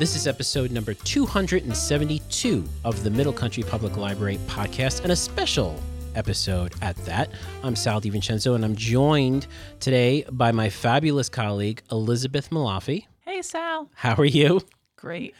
This is episode number 272 of the Middle Country Public Library podcast, and a special episode at that. I'm Sal DiVincenzo, and I'm joined today by my fabulous colleague, Elizabeth Malafi. Hey, Sal. How are you? Great.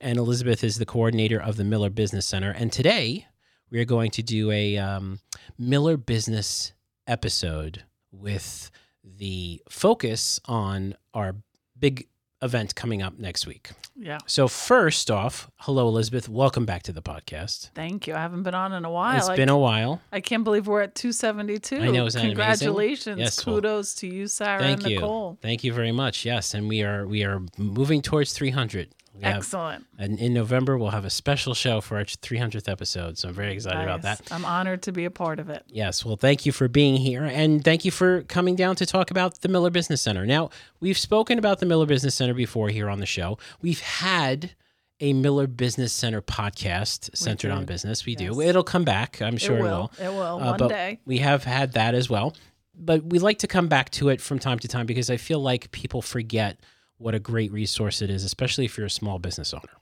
And Elizabeth is the coordinator of the Miller Business Center. And today we are going to do a um, Miller Business episode with the focus on our big event coming up next week. Yeah. So, first off, hello, Elizabeth. Welcome back to the podcast. Thank you. I haven't been on in a while. It's I, been a while. I can't believe we're at 272. I know, amazing? Congratulations. Yes, well, Kudos to you, Sarah Thank and you. Nicole. Thank you very much. Yes, and we are we are moving towards 300. Have- Excellent. and in November, we'll have a special show for our 300th episode. So I'm very excited about that. I'm honored to be a part of it. Yes. Well, thank you for being here. And thank you for coming down to talk about the Miller Business Center. Now, we've spoken about the Miller Business Center before here on the show. We've had a Miller Business Center podcast centered on business. We do. It'll come back. I'm sure it it will. will. It will. Uh, One but day. We have had that as well. But we like to come back to it from time to time because I feel like people forget what a great resource it is, especially if you're a small business owner.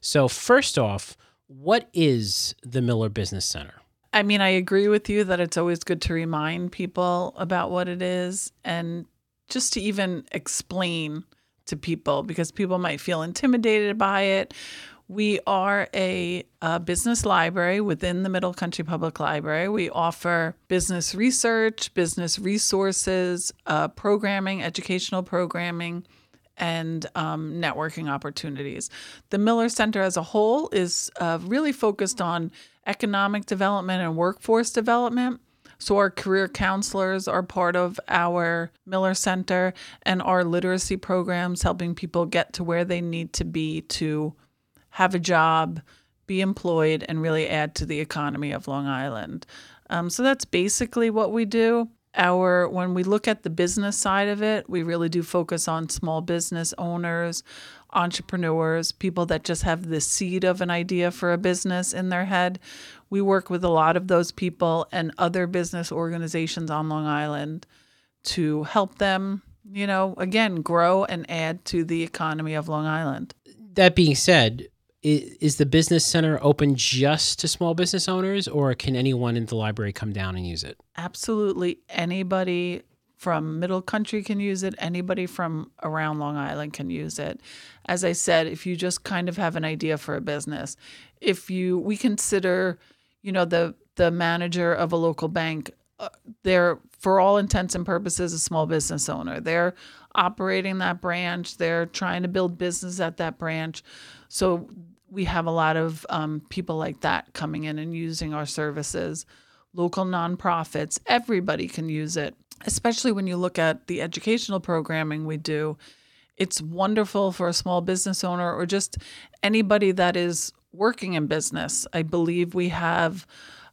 So, first off, what is the Miller Business Center? I mean, I agree with you that it's always good to remind people about what it is and just to even explain to people because people might feel intimidated by it. We are a, uh business library within the Middle Country Public Library. We offer business research, business resources, uh, programming, educational programming, and um, networking opportunities. The Miller Center as a whole is uh, really focused on economic development and workforce development. So, our career counselors are part of our Miller Center and our literacy programs, helping people get to where they need to be to have a job, be employed, and really add to the economy of Long Island. Um, so that's basically what we do. Our when we look at the business side of it, we really do focus on small business owners, entrepreneurs, people that just have the seed of an idea for a business in their head. We work with a lot of those people and other business organizations on Long Island to help them, you know, again, grow and add to the economy of Long Island. That being said, is the business center open just to small business owners, or can anyone in the library come down and use it? absolutely. Anybody from middle country can use it. Anybody from around long island can use it. As i said if you just kind of have an idea for a business if you we consider you know the the manager of a local bank uh, they're for all intents and purposes a small business owner. They're operating that branch. They're trying to build business at that branch. So we have a lot of um, people like that coming in and using our services local nonprofits, everybody can use it, especially when you look at the educational programming we do. It's wonderful for a small business owner or just anybody that is working in business. I believe we have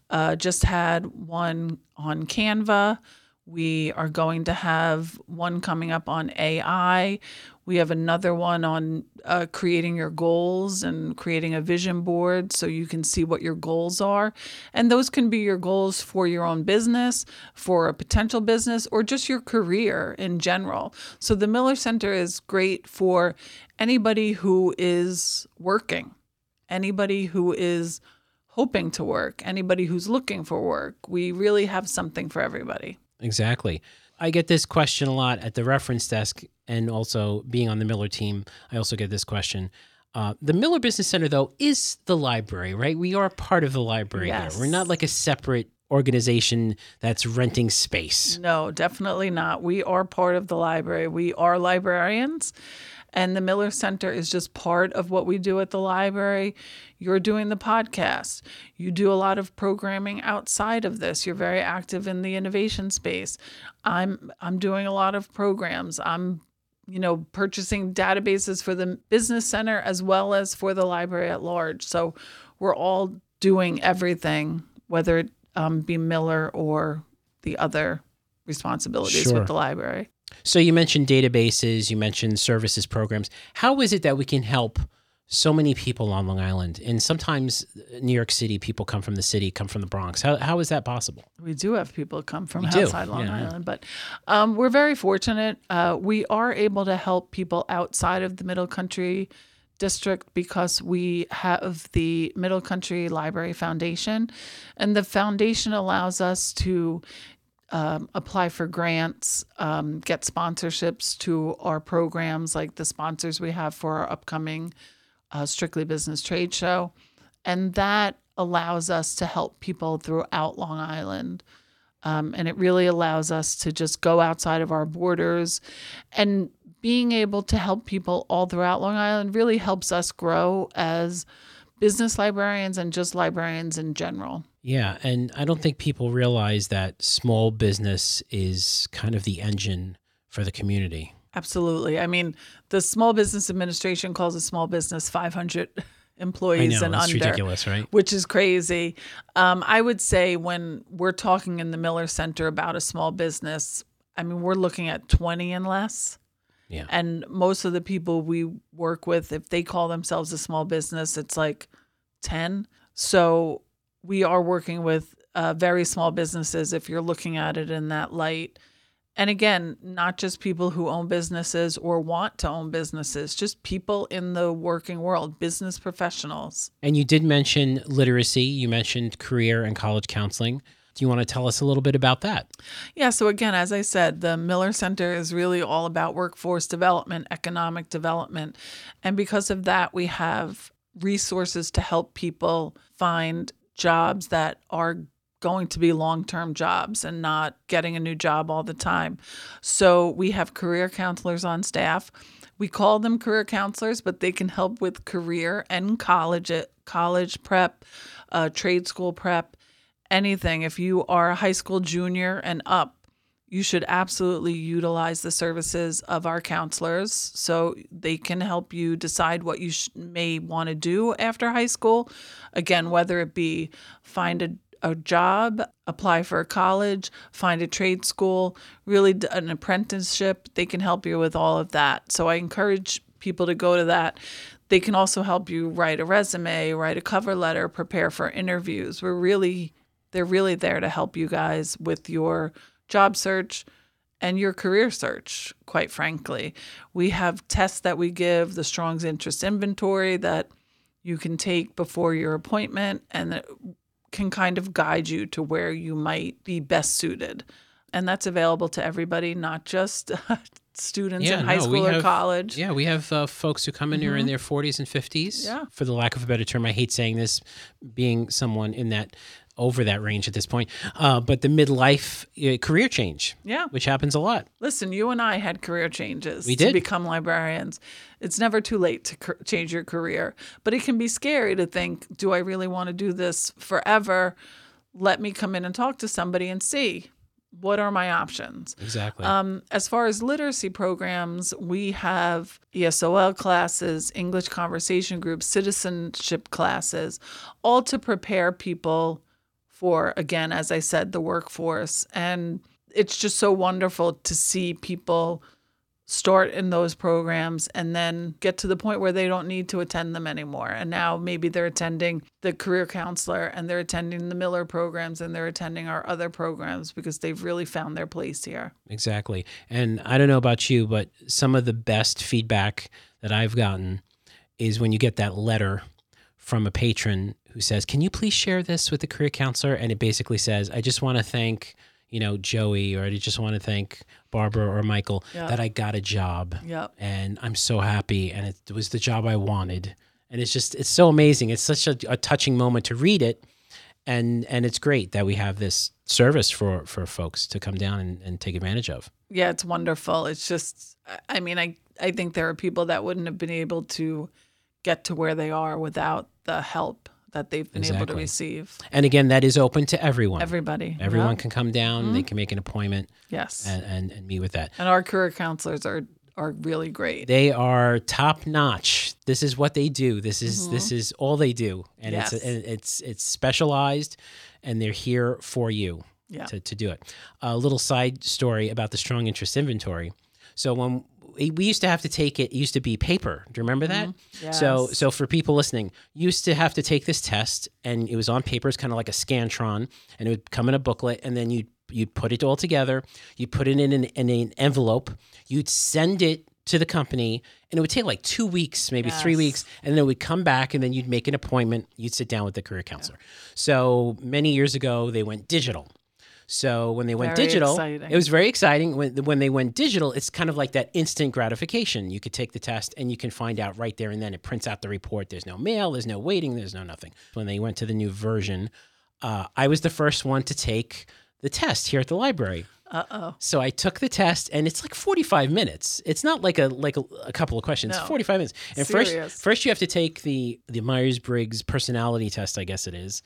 uh, just had one on Canva. We are going to have one coming up on AI. We have another one on uh, creating your goals and creating a vision board so you can see what your goals are. And those can be your goals for your own business, for a potential business, or just your career in general. So the Miller Center is great for anybody who is working, anybody who is hoping to work, anybody who's looking for work. We really have something for everybody. Exactly. I get this question a lot at the reference desk, and also being on the Miller team, I also get this question. Uh, the Miller Business Center, though, is the library, right? We are part of the library Yes. here. We're not like a separate organization that's renting space. No, definitely not. We are part of the library. We are librarians, and the Miller Center is just part of what we do at the library. You're doing the podcast. You do a lot of programming outside of this. You're very active in the innovation space. I'm I'm doing a lot of programs. I'm you know purchasing databases for the business center as well as for the library at large. So we're all doing everything, whether it um, be Miller or the other responsibilities Sure. with the library. So you mentioned databases, you mentioned services programs. How is it that we can help so many people on Long Island? And sometimes uh, New York City people come from the city, come from the Bronx. How, how is that possible? We do have people come from We do. outside Long Yeah, yeah. Island, but um, we're very fortunate. Uh, we are able to help people outside of the Middle Country district because we have the Middle Country Library Foundation, and the foundation allows us to um, apply for grants, um, get sponsorships to our programs, like the sponsors we have for our upcoming uh, Strictly Business Trade Show. And that allows us to help people throughout Long Island. Um, and it really allows us to just go outside of our borders. And being able to help people all throughout Long Island really helps us grow as business librarians and just librarians in general. Yeah, and I don't think people realize that small business is kind of the engine for the community. Absolutely. I mean, the Small Business Administration calls a small business 500 employees know, and under, ridiculous, right? which is crazy. Um, I would say when we're talking in the Miller Center about a small business, I mean, we're looking at 20 and less. Yeah. And most of the people we work with, if they call themselves a small business, it's like 10. So we are working with uh, very small businesses if you're looking at it in that light. And again, not just people who own businesses or want to own businesses, just people in the working world, business professionals. And you did mention literacy. You mentioned career and college counseling. Do you want to tell us a little bit about that? Yeah, so again, as I said, the Miller Center is really all about workforce development, economic development. And because of that, we have resources to help people find jobs that are going to be long term jobs and not getting a new job all the time. So we have career counselors on staff. We call them career counselors, but they can help with career and college college prep, uh, trade school prep, anything. If you are a high school junior and up, you should absolutely utilize the services of our counselors so they can help you decide what you sh- may want to do after high school. Again, whether it be find a a job, apply for a college, find a trade school, really an apprenticeship. They can help you with all of that. So I encourage people to go to that. They can also help you write a resume, write a cover letter, prepare for interviews. We're really they're really there to help you guys with your job search and your career search, quite frankly. We have tests that we give, the Strong's Interest Inventory that you can take before your appointment and that can kind of guide you to where you might be best suited. And that's available to everybody, not just students in high no, school or have- college. Yeah, we have uh, folks who come in who are in their 40s and 50s. Yeah. For the lack of a better term, I hate saying this, being someone in that over that range at this point. Uh, but the midlife uh, career change, Yeah. which happens a lot. Listen, you and I had career changes We to did. become librarians. It's never too late to cur- change your career, but it can be scary to think, do I really want to do this forever? Let me come in and talk to somebody and see what are my options. Exactly. Um, as far as literacy programs, we have ESOL classes, English conversation groups, citizenship classes, all to prepare people for, again, as I said, the workforce. And it's just so wonderful to see people start in those programs and then get to the point where they don't need to attend them anymore. And now maybe they're attending the career counselor and they're attending the Miller programs and they're attending our other programs because they've really found their place here. Exactly. And I don't know about you, but some of the best feedback that I've gotten is when you get that letter from a patron who says, Can you please share this with the career counselor? And it basically says, I just want to thank, you know, Joey, or I just want to thank Barbara or Michael Yeah. that I got a job Yep. and I'm so happy. And it was the job I wanted. And it's just, it's so amazing. It's such a, a touching moment to read it. And, and it's great that we have this service for, for folks to come down and, and take advantage of. Yeah, it's wonderful. It's just, I- I mean, I, I think there are people that wouldn't have been able to get to where they are without the help that they've been able to receive. And again, that is open to everyone. Everybody. Everyone Yep. can come down. They mm-hmm. can make an appointment Yes. and, and, and meet with that. And our career counselors are are really great. They are top notch. This is what they do. This is mm-hmm. this is all they do, and Yes. it's and it's it's specialized, and they're here for you Yeah. to, to do it. A little side story about the strong interest inventory. So when we used to have to take it, it used to be paper. Do you remember that? Mm-hmm. So Yes. so for people listening, you used to have to take this test, and it was on paper. It's kind of like a scantron, and it would come in a booklet, and then you would you'd put it all together. You put it in an, in an envelope. You'd send it to the company and it would take like two weeks maybe three weeks and then it would come back and then you'd make an appointment you'd sit down with the career counselor so many years ago they went digital so when they went Very digital exciting. it was very exciting. When, when they went digital it's kind of like that instant gratification. You could take the test and you can find out right there and then. It prints out the report. There's no mail there's no waiting there's no nothing. When they went to the new version uh, i was the first one to take the test here at the library Uh oh. so I took the test, and it's like forty-five minutes. It's not like a like a, a couple of questions. No. Forty-five minutes. And Serious. first, first you have to take the the Myers Briggs personality test, I guess it is,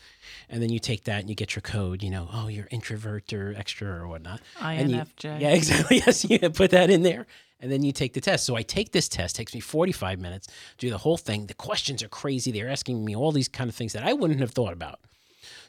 and then you take that and you get your code. You know, oh, you're introvert or extra or whatnot. And you- INFJ. yeah, exactly. Yes, you put that in there, and then you take the test. So I take this test. Takes me forty-five minutes. Do the whole thing. The questions are crazy. They're asking me all these kind of things that I wouldn't have thought about.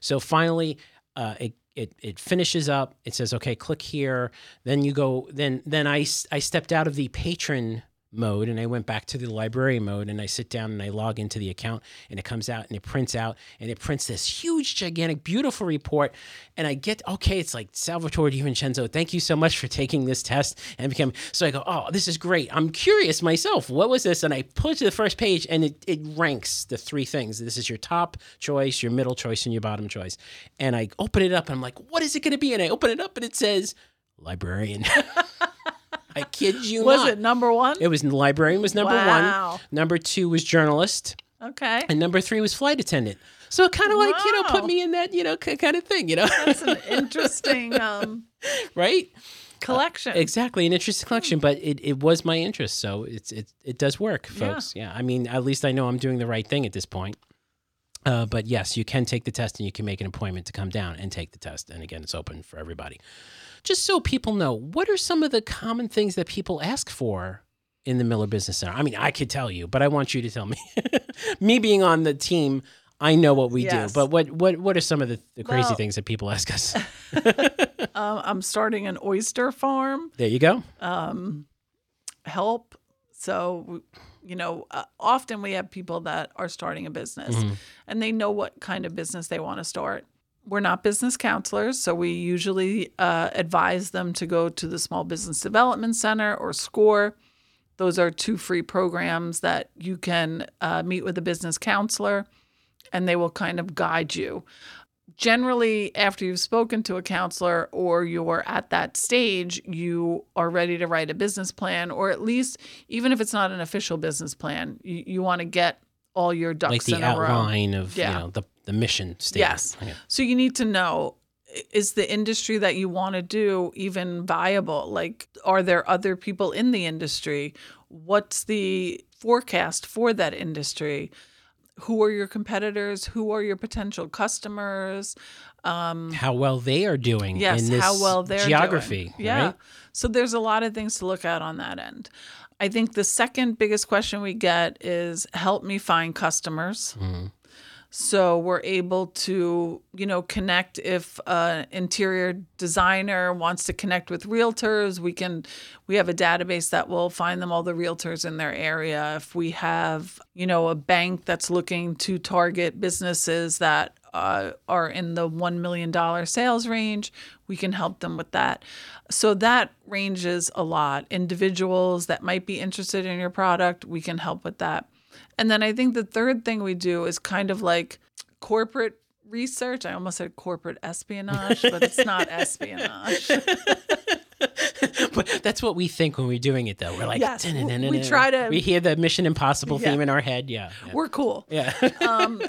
So finally, uh, it, it it finishes up. It says, "Okay, click here." Then you go. Then then I I stepped out of the patron mode and I went back to the library mode and I sit down and I log into the account and it comes out and it prints out and it prints this huge, gigantic, beautiful report. And I get okay, it's like Salvatore DiVincenzo, thank you so much for taking this test and become so I go, oh, this is great. I'm curious myself. What was this? And I put to the first page and it, it ranks the three things. This is your top choice, your middle choice, and your bottom choice. And I open it up and I'm like, what is it going to be? And I open it up and it says librarian. I kid you Was not. it number one? It was librarian was number Wow. one. Number two was journalist, okay. and number three was flight attendant. So it kind of like you know put me in that you know kind of thing, you know, That's an interesting um, right? collection. Exactly, an interesting collection, but it, it was my interest, so it's it it does work, Yeah. folks. Yeah. I mean, at least I know I'm doing the right thing at this point. Uh, but yes, you can take the test and you can make an appointment to come down and take the test. And again, it's open for everybody. Just so people know, what are some of the common things that people ask for in the Miller Business Center? I mean, I could tell you, but I want you to tell me. me being on the team, I know what we Yes. do. But what what what are some of the, the crazy Well- things that people ask us? um, I'm starting an oyster farm. there you go. um, help. So, you know, uh, often we have people that are starting a business Mhm. and they know what kind of business they want to start. We're not business counselors, so we usually uh, advise them to go to the Small Business Development Center or SCORE. Those are two free programs that you can uh, meet with a business counselor and they will kind of guide you generally after you've spoken to a counselor or you're at that stage you are ready to write a business plan or at least even if it's not an official business plan you, you want to get all your ducks Like the in a row outline of Yeah. you know the the mission statement. Yes. Okay. so you need to know is the industry that you want to do even viable like are there other people in the industry what's the forecast for that industry who are your competitors who are your potential customers um, How well they are doing yes in this how well they're geography. doing. yeah right? so there's a lot of things to look at on that end i think the second biggest question we get is help me find customers Mhm. So we're able to you know connect if an interior designer wants to connect with realtors we can we have a database that will find them all the realtors in their area. If we have you know a bank that's looking to target businesses that uh, are in the $1 million sales range we can help them with that. So that ranges a lot. Individuals that might be interested in your product we can help with that and then I think the third thing we do is kind of like corporate research. I almost said corporate espionage, but it's not espionage. but that's what we think when we're doing it, though. We're like, Yes, we- try to- We hear the Mission Impossible Yeah. theme in our head. Yeah. Yeah. We're cool. yeah. Um,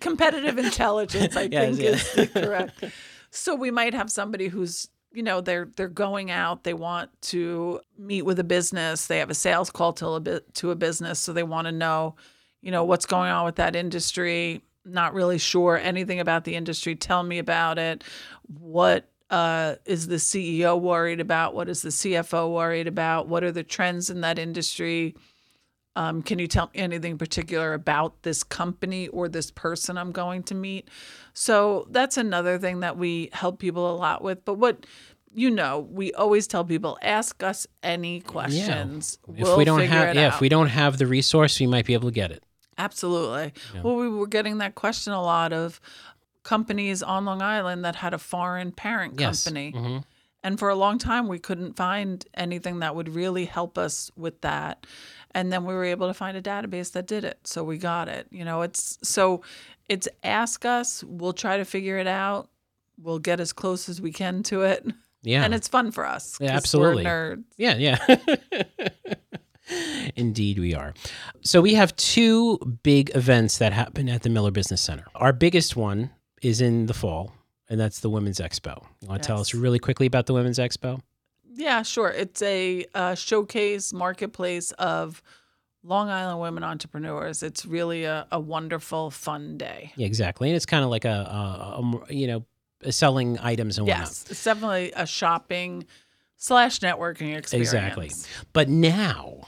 competitive intelligence, I Yes, think, yes. is the correct. So we might have somebody who's you know they're they're going out they want to meet with a business they have a sales call to a bit to a business so they want to know you know what's going on with that industry not really sure anything about the industry tell me about it. What uh, is the ceo worried about? What is the cfo worried about? What are the trends in that industry um, can you tell me anything particular about this company or this person I'm going to meet? So that's another thing that we help people a lot with. But what you know, we always tell people ask us any questions. If we'll we don't have, yeah, out. if we don't have the resource, we might be able to get it. Absolutely. Well, we were getting that question a lot of companies on Long Island that had a foreign parent Yes. company. Mhm. And for a long time, we couldn't find anything that would really help us with that. And then we were able to find a database that did it. So we got it. You know, it's so it's ask us, we'll try to figure it out. We'll get as close as we can to it. Yeah. And it's fun for us. Yeah, absolutely. We're nerds. Yeah, yeah. Indeed, we are. So we have two big events that happen at the Miller Business Center. Our biggest one is in the fall, and that's the Women's Expo. You want to tell us really quickly about the Women's Expo? Yeah, sure. It's a uh, showcase marketplace of Long Island women entrepreneurs. It's really a, a wonderful, fun day. Yeah, exactly. And it's kind of like a, a, a you know, selling items and whatnot. Yes, it's definitely a shopping slash networking experience. Exactly. But now,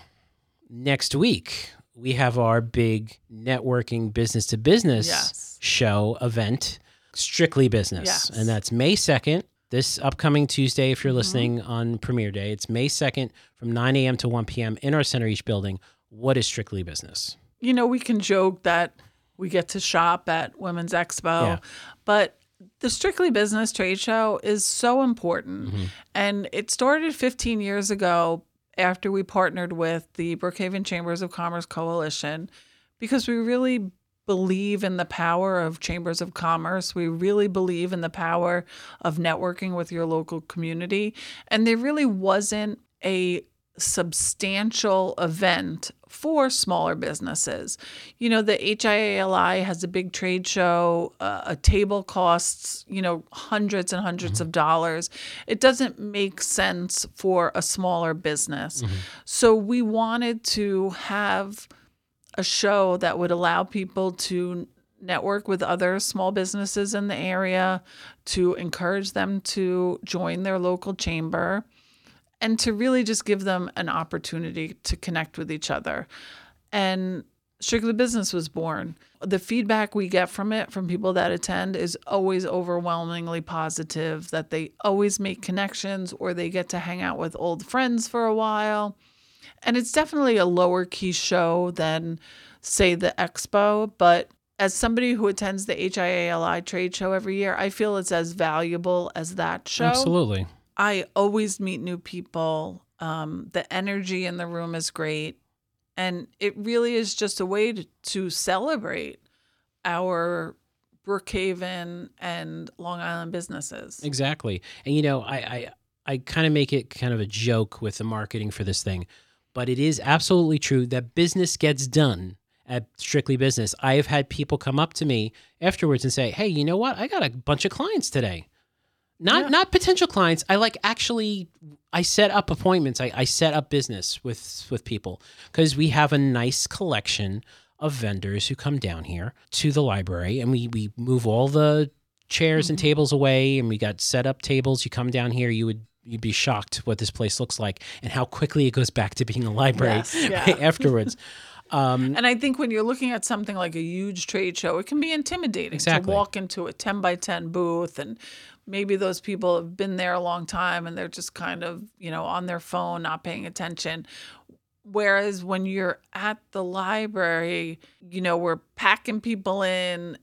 next week, we have our big networking business to business show event, Strictly Business. Yes. And that's May 2nd, this upcoming Tuesday, if you're Mm-hmm. listening on premiere day. It's May 2nd from 9 a.m. to 1 p.m. in our Center East building. What is Strictly Business? You know, we can joke that we get to shop at Women's Expo, Yeah. but the Strictly Business trade show is so important. Mm-hmm. And it started 15 years ago after we partnered with the Brookhaven Chambers of Commerce Coalition because we really believe in the power of chambers of commerce. We really believe in the power of networking with your local community. And there really wasn't a substantial event for smaller businesses. You know, the HIALI has a big trade show. Uh, a table costs, you know, hundreds and 100s of dollars. It doesn't make sense for a smaller business. So we wanted to have a show that would allow people to network with other small businesses in the area, to encourage them to join their local chamber, and to really just give them an opportunity to connect with each other. And Strictly Business was born. The feedback we get from it, from people that attend, is always overwhelmingly positive that they always make connections or they get to hang out with old friends for a while. And it's definitely a lower key show than, say, the expo. But as somebody who attends the HIALI trade show every year, I feel it's as valuable as that show. Absolutely. I always meet new people. Um, the energy in the room is great. And it really is just a way to, to celebrate our Brookhaven and Long Island businesses. Exactly. And you know, I I, I kind of make it kind of a joke with the marketing for this thing, but it is absolutely true that business gets done at Strictly Business. I have had people come up to me afterwards and say, "Hey, you know what? I got a bunch of clients today." Not Yeah. not potential clients. I like actually I set up appointments. I, I set up business with with people because we have a nice collection of vendors who come down here to the library and we we move all the chairs and mm-hmm. tables away and we got set up tables you come down here you would you'd be shocked what this place looks like and how quickly it goes back to being a library Yes, yeah. afterwards um, And I think when you're looking at something like a huge trade show, it can be intimidating Exactly. to walk into a 10 by 10 booth and maybe those people have been there a long time and they're just kind of, you know, on their phone, not paying attention. Whereas when you're at the library, you know, we're packing people in.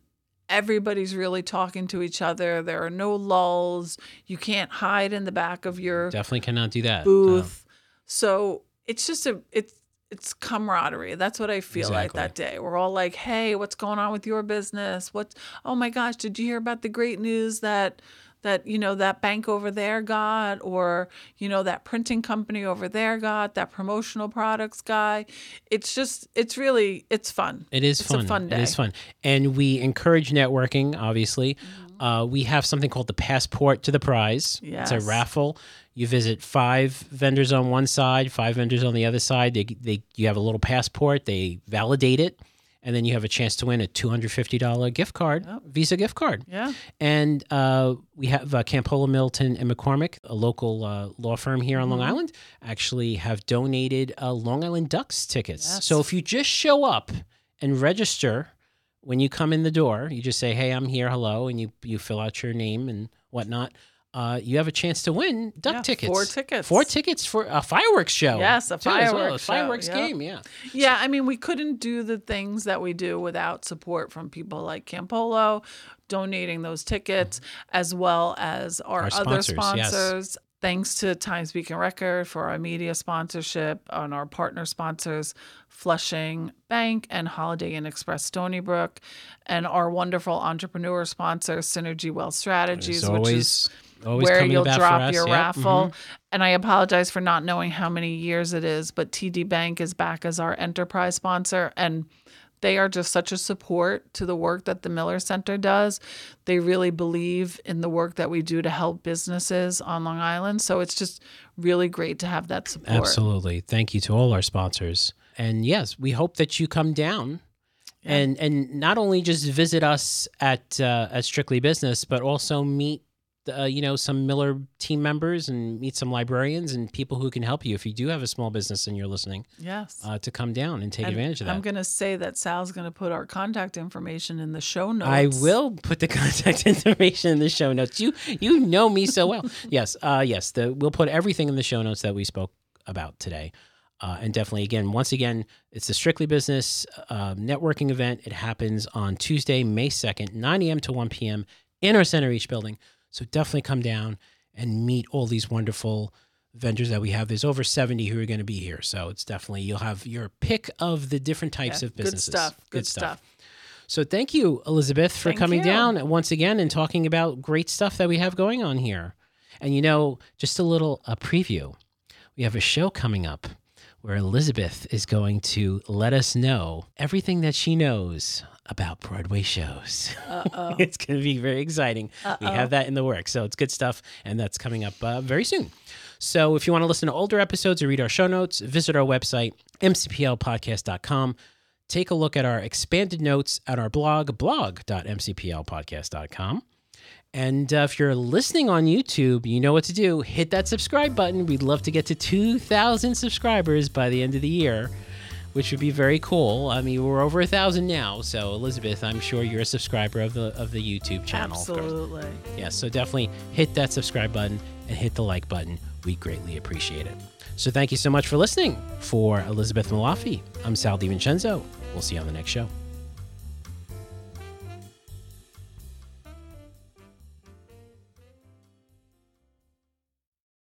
Everybody's really talking to each other. There are no lulls. You can't hide in the back of your definitely cannot do that booth. Um, so it's just a it's it's camaraderie. That's what I feel like that day. We're all like, "Hey, what's going on with your business? What? Oh my gosh, did you hear about the great news that that you know that bank over there got, or you know that printing company over there got, that promotional products guy? It's just it's really it's fun. It is It's fun. a fun day It is fun. And we encourage networking, obviously. Mm-hmm. Uh, we have something called the Passport to the Prize. It's a raffle. You visit five vendors on one side, five vendors on the other side. They, they, you have a little passport, they validate it, and then you have a chance to win a $250 gift card, Visa gift card. Yeah. And uh, we have uh, Campolo Milton and McCormick, a local uh, law firm here on Mm-hmm. Long Island, actually have donated uh, Long Island Ducks tickets. Yes. So if you just show up and register when you come in the door, you just say, "Hey, I'm here. Hello," and you you fill out your name and whatnot. Uh, you have a chance to win duck Yeah, tickets. four tickets. Four tickets for a fireworks show. Yes, a too, as well, fireworks show, fireworks yep. game. Yeah. Yeah, I mean, we couldn't do the things that we do without support from people like Campolo donating those tickets, as well as our, Our other sponsors, yes. Thanks to Times Beacon Record for our media sponsorship and our partner sponsors, Flushing Bank and Holiday Inn Express Stony Brook, and our wonderful entrepreneur sponsor, Synergy Wealth Strategies, It's which is always where you'll drop your Yep. raffle. Mhm. And I apologize for not knowing how many years it is, but TD Bank is back as our enterprise sponsor. And they are just such a support to the work that the Miller Center does. They really believe in the work that we do to help businesses on Long Island. So it's just really great to have that support. Absolutely. Thank you to all our sponsors. And yes, we hope that you come down and and not only just visit us at uh, at Strictly Business, but also meet uh, you know some Miller team members and meet some librarians and people who can help you if you do have a small business and you're listening Yes. uh, to come down and take And advantage of that. I'm going to say that Sal's going to put our contact information in the show notes. I will put the contact information in the show notes. You you know me so well. yes, uh, yes. The, we'll put everything in the show notes that we spoke about today. Uh, and definitely, again, once again, it's the Strictly Business uh, networking event. It happens on Tuesday, May 2nd, 9 a.m. to 1 p.m. in our Center East building. So definitely come down and meet all these wonderful vendors that we have. There's over 70 who are going to be here. So it's definitely, you'll have your pick of the different types Yeah, of businesses. Good stuff. Good, stuff. So thank you, Elizabeth, for Thank coming you. down once again and talking about great stuff that we have going on here. And you know, just a little a preview. We have a show coming up where Elizabeth is going to let us know everything that she knows about Broadway shows. Uh-oh. it's going to be very exciting. We Uh-oh. have that in the works. So it's good stuff. And that's coming up uh, very soon. So if you want to listen to older episodes or read our show notes, visit our website, mcplpodcast.com. Take a look at our expanded notes at our blog, blog.mcplpodcast.com. And uh, if you're listening on YouTube, you know what to do. Hit that subscribe button. We'd love to get to 2,000 subscribers by the end of the year, which would be very cool. I mean, we're over a thousand now. So, Elizabeth, I'm sure you're a subscriber of the of the YouTube channel. Absolutely. Yes, so definitely hit that subscribe button and hit the like button. We greatly appreciate it. So thank you so much for listening. For Elizabeth Malafi, I'm Sal DiVincenzo. We'll see you on the next show.